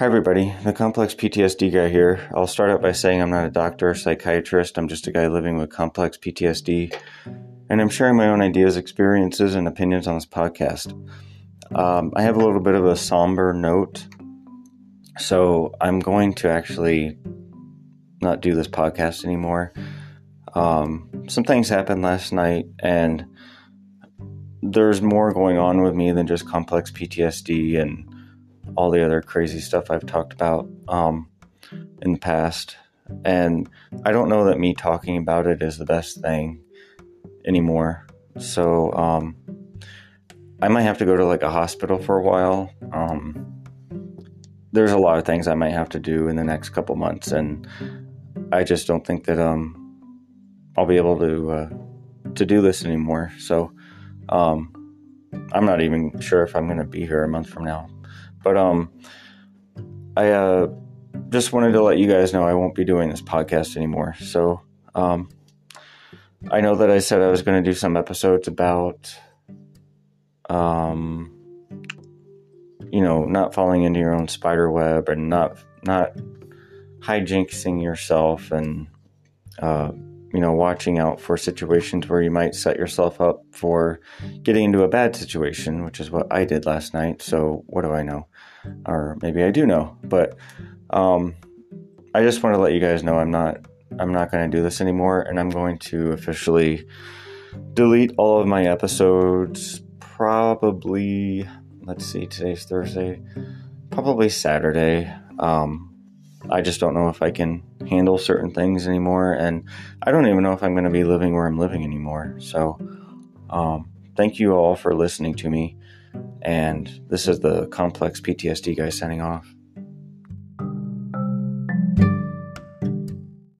Hi, everybody. The complex PTSD guy here. I'll start out by saying I'm not a doctor or psychiatrist. I'm just a guy living with complex PTSD, and I'm sharing my own ideas, experiences, and opinions on this podcast. Um, I have a little bit of a somber note, so I'm going to actually not do this podcast anymore. Um, some things happened last night, and there's more going on with me than just complex PTSD and all the other crazy stuff I've talked about um, in the past. And I don't know that me talking about it is the best thing anymore. So um, I might have to go to like a hospital for a while. Um, there's a lot of things I might have to do in the next couple months, and I just don't think that um, I'll be able to uh, to do this anymore. So um, I'm not even sure if I'm going to be here a month from now. But um, I uh, just wanted to let you guys know I won't be doing this podcast anymore. So um, I know that I said I was going to do some episodes about, um, you know, not falling into your own spider web and not not hijinxing yourself and uh, you know watching out for situations where you might set yourself up for getting into a bad situation, which is what I did last night. So what do I know? or maybe I do know, but um, I just want to let you guys know I'm not I'm not going to do this anymore, and I'm going to officially delete all of my episodes. Probably, let's see, today's Thursday, probably Saturday. Um, I just don't know if I can handle certain things anymore, and I don't even know if I'm going to be living where I'm living anymore. So, um, thank you all for listening to me. And this is the complex PTSD guy signing off.